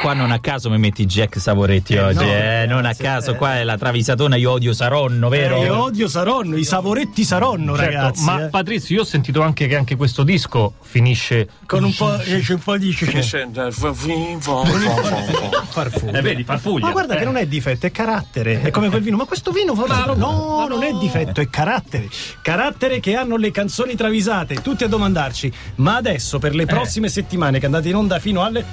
qua non a caso mi metti Jack Savoretti oggi, no, eh? Non a caso, eh. qua è la travisatona Io odio Saronno, vero? Eh, io odio Saronno, i savoretti Saronno, Certo, ragazzi. ma eh. Patrizio, io ho sentito anche che anche questo disco finisce con un po', esce un po' di farfuglia. Eh, vedi, farfuglia. Ma guarda che non è difetto, è carattere. È come quel vino. Ma questo vino forse no, non è difetto, è carattere. Carattere che hanno le canzoni travisate. Tutti a domandarci, ma adesso per le prossime settimane che andate in onda fino alle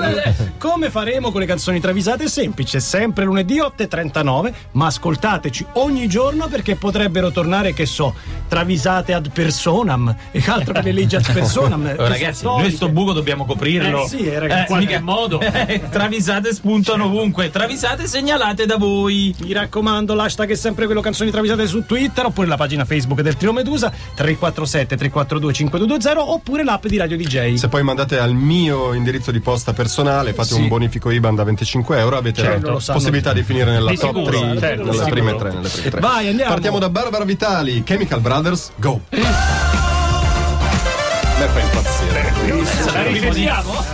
come faremo con le canzoni travisate? È semplice, sempre lunedì 8.39, ma ascoltateci ogni giorno perché potrebbero tornare, che so, travisate ad personam e altro che le leggi ad personam. Oh, ragazzi, noi sto buco dobbiamo coprirlo. Eh, sì, eh, ragazzi. in qualche mica- modo. Eh, travisate spuntano ovunque. Travisate segnalate da voi. Mi raccomando, l'hashtag è sempre quello canzoni travisate su Twitter oppure la pagina Facebook del Trio Medusa 347 342 5220 oppure l'app di Radio DJ. Se poi mandate al mio indirizzo di posta personale, fate Sì. un bonifico IBAN da 25 euro, avete Certo, la possibilità di finire nella Di top sicuro, 3, certo, nelle prime sicuro. tre, nelle prime tre. Vai, andiamo. Partiamo da Barbara Vitali, Chemical Brothers, go! Me fa impazzire. La rivediamo?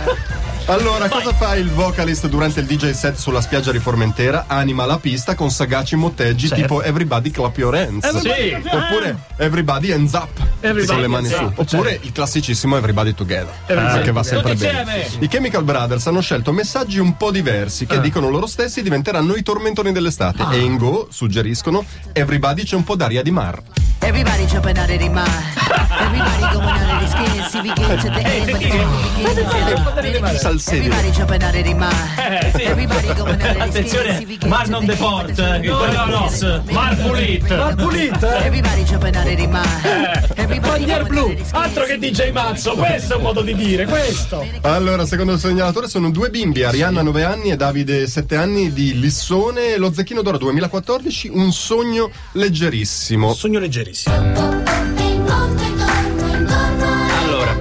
Allora, cosa fa il vocalist durante il DJ set sulla spiaggia di Formentera? Anima la pista con sagaci motteggi Certo. tipo Everybody clap your hands. Sì. Oppure Everybody hands up Everybody con le mani su. up, Oppure il classicissimo Everybody together. Everybody che va sempre Tutti bene. insieme. I Chemical Brothers hanno scelto messaggi un po' diversi che dicono loro stessi diventeranno i tormentoni dell'estate. E in Go suggeriscono Everybody c'è un po' d'aria di mar. Everybody jumping out of their mind. Everybody going out of their skin. See, we get to the end, but then we begin to feel Salserio. Everybody jumping out of their mind. sì. Everybody going out of their skin. See, Attenzione, we get Mar to non the deport. end, No, no, no. Mar Pulit. Mar pulita, eh? Everybody jumping out of their mind. Everybody blu, altro che DJ Mazzo, questo è un modo di dire, questo. Allora, secondo il segnalatore sono due bimbi, Arianna 9 anni e Davide 7 anni di Lissone, lo Zecchino d'Oro 2014, un sogno leggerissimo. Sogno leggerissimo. Allora,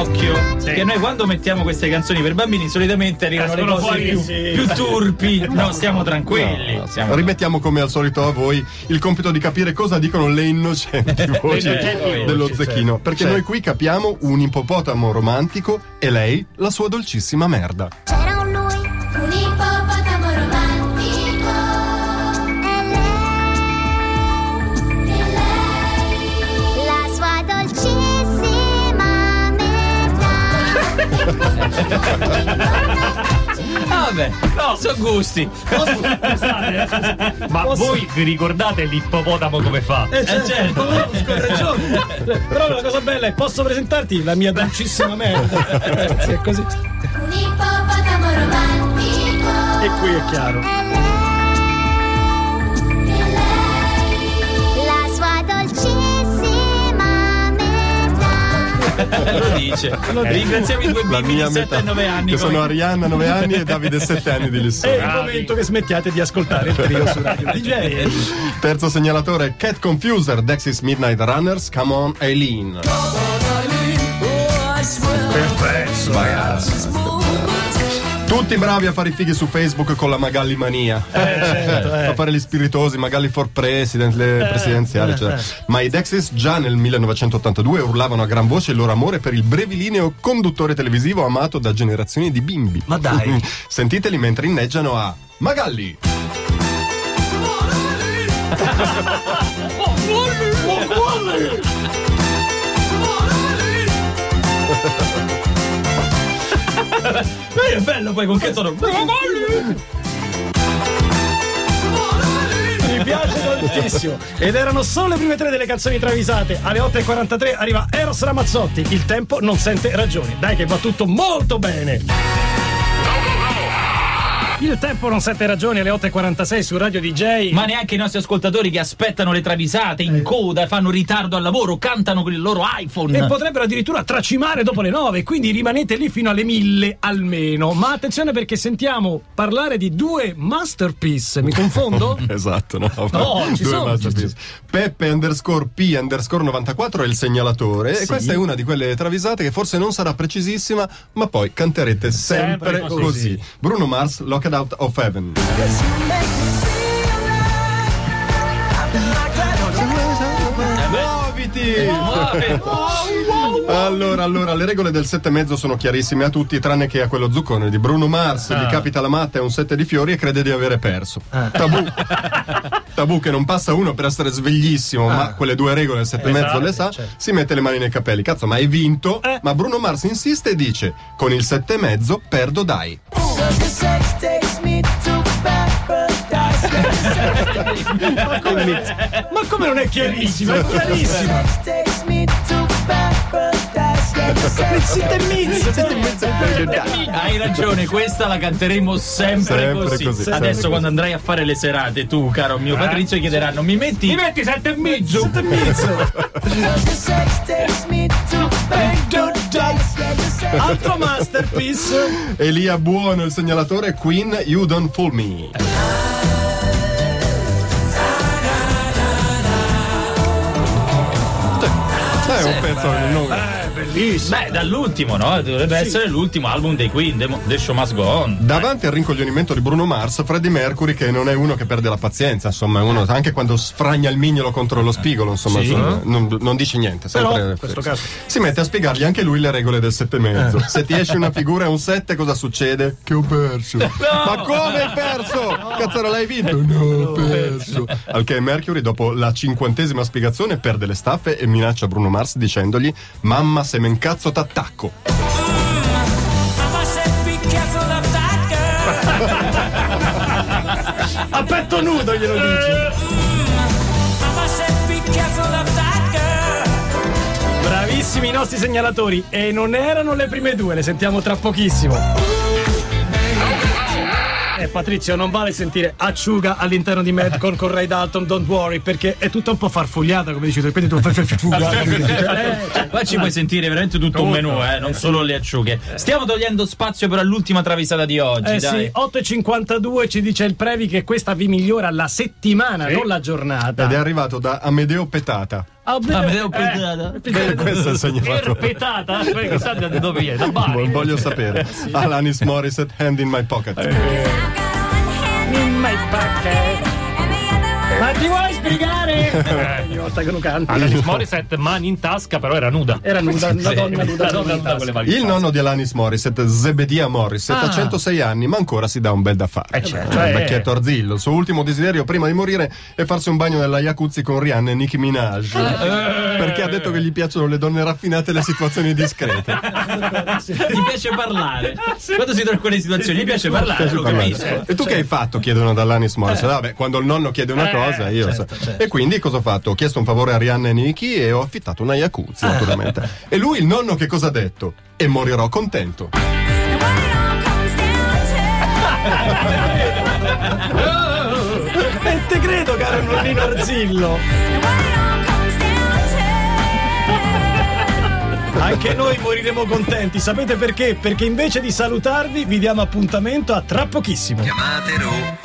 occhio, che noi quando mettiamo queste canzoni per bambini solitamente arrivano le cose fuori, più, sì. più turpi. No, stiamo tranquilli. No, Siamo- Rimettiamo come al solito a voi il compito di capire cosa dicono le innocenti voci innocenti dello voci, Zecchino. certo. Perché Certo. noi qui capiamo un ippopotamo romantico e lei la sua dolcissima merda. Vabbè, no, sono gusti. Ma voi vi ricordate l'ippopotamo come fa? Eh, certo, certo. conosco, hai ragione. Però la cosa bella è posso presentarti la mia dolcissima merda. Ragazzi, è così. Un ippopotamo romantico. E qui è chiaro. Lo dice. Ringraziamo i due La bimbi di 7 metà, e 9 anni. che sono come- Arianna 9 anni e Davide 7 anni di È Lissone. il momento che smettiate di ascoltare il trio su Radio DJ. Terzo segnalatore Cat Confuser, Dexys Midnight Runners, Come on Eileen. Tutti bravi a fare i fighi su Facebook con la Magalli mania. certo, eh. a fare gli spiritosi, Magalli for President, le presidenziali, eccetera. Ma i Dexys già nel 1982 urlavano a gran voce il loro amore per il brevilineo conduttore televisivo amato da generazioni di bimbi. Ma dai. Sentiteli mentre inneggiano a Magalli. Eh, è bello poi con che tono. Mi piace tantissimo. Ed erano solo le prime tre delle canzoni travisate. Alle 8.43 arriva Eros Ramazzotti. Il tempo non sente ragioni. Dai, che va tutto molto bene. Il tempo non sente ragioni alle 8.46 su Radio DJ. Ma neanche i nostri ascoltatori che aspettano le travisate in coda, fanno ritardo al lavoro, cantano con il loro iPhone. E potrebbero addirittura tracimare dopo le 9, quindi rimanete lì fino alle 1000 almeno. Ma attenzione perché sentiamo parlare di due masterpiece. Mi confondo? Esatto, no? No, ci Due sono. masterpiece. Peppe underscore P underscore 94 è il segnalatore e questa è una di quelle travisate che forse non sarà precisissima, ma poi canterete sempre, Sempre così. così. Bruno Mars, Locked Out of Heaven. Muoviti! Allora, allora, le regole del sette e mezzo sono chiarissime a tutti, tranne che a quello zuccone di Bruno Mars. Gli capita la matta e un sette di fiori e crede di avere perso. Tabù. Tabù che non passa uno per essere sveglissimo, ma quelle due regole del sette e mezzo le sa, si mette le mani nei capelli. Cazzo, ma hai vinto? Ma Bruno Mars insiste e dice: Con il sette e mezzo perdo dai. Ma come non è chiarissimo? È chiarissimo. Zitta e mizza. Hai ragione, questa la canteremo sempre, Sempre così. così, sempre Adesso così. quando andrai a fare le serate, tu, caro mio Patrizio, chiederanno: mi metti. Mi metti sette e mezzo. Zitta e mizza. Altro masterpiece. Elia Buono, il segnalatore, Queen, You Don't Fool Me. È un pezzo no, Bellissimo. Beh, dall'ultimo, no? Dovrebbe essere l'ultimo album dei Queen, The, The Show Must Go On. Davanti al rincoglionimento di Bruno Mars, Freddie Mercury, che non è uno che perde la pazienza, insomma, è uno anche quando sfragna il mignolo contro lo spigolo, insomma, insomma, non, non dice niente. Però, Sempre, in questo caso. Si mette a spiegargli anche lui le regole del sette e mezzo. Se ti esce una figura e un 7, cosa succede? Che ho perso. Ma come hai perso? Cazzaro, l'hai vinto? No, ho perso. Al che Mercury, dopo la cinquantesima spiegazione, perde le staffe e minaccia Bruno Mars dicendogli: Mamma, se me incazzo t'attacco. A petto nudo glielo dice. Bravissimi i nostri segnalatori. E non erano le prime due, le sentiamo tra pochissimo. Eh, Patrizio, non vale sentire acciuga all'interno di Madcon con Ray Dalton, don't worry, perché è tutta un po' farfugliata, come dici tu, e quindi tu fai fuga. Qua ci puoi sentire veramente tutto un menù, eh, non solo le acciughe. Stiamo togliendo spazio per l'ultima travisata di oggi, Eh dai. sì, 8.52 ci dice il Previ che questa vi migliora la settimana, non la giornata. Ed è arrivato da Amedeo Petata. Ah, beh, Ah, vedevo eh, pedata. Questo è il segnalatore. Perpetata. Aspetta, chissà da dove viene. Da Bari. Non voglio sapere. Alanis Morissette, Hand in My Pocket. in my pocket. Ma ti vuoi spiegare? Ogni volta che lo canti. Alanis Morissette, mani in tasca, però era nuda. Era nuda, una donna nuda. La donna nuda con le mani Il nonno di Alanis Morissette, Zebedia Morissette, Ah. ha 106 anni, ma ancora si dà un bel da fare. Eh, certo. Cioè, Eh. vecchietto arzillo. Il suo ultimo desiderio prima di morire è farsi un bagno nella jacuzzi con Rihanna e Nicki Minaj. Perché ha detto che gli piacciono le donne raffinate e le situazioni discrete. Gli piace parlare. Quando si trova in quelle situazioni, gli piace parlare, lo capisco. E tu che hai fatto? Chiedono ad Alanis Morissette. Vabbè, quando il nonno chiede una cosa, io so. E quindi cosa ho fatto? Ho chiesto un favore a Rihanna e Nicki e ho affittato una jacuzzi, naturalmente. E lui, il nonno, che cosa ha detto? E morirò contento. E te credo, caro nonnino Arzillo. Anche noi moriremo contenti. Sapete perché? Perché invece di salutarvi vi diamo appuntamento a tra pochissimo. Chiamatelo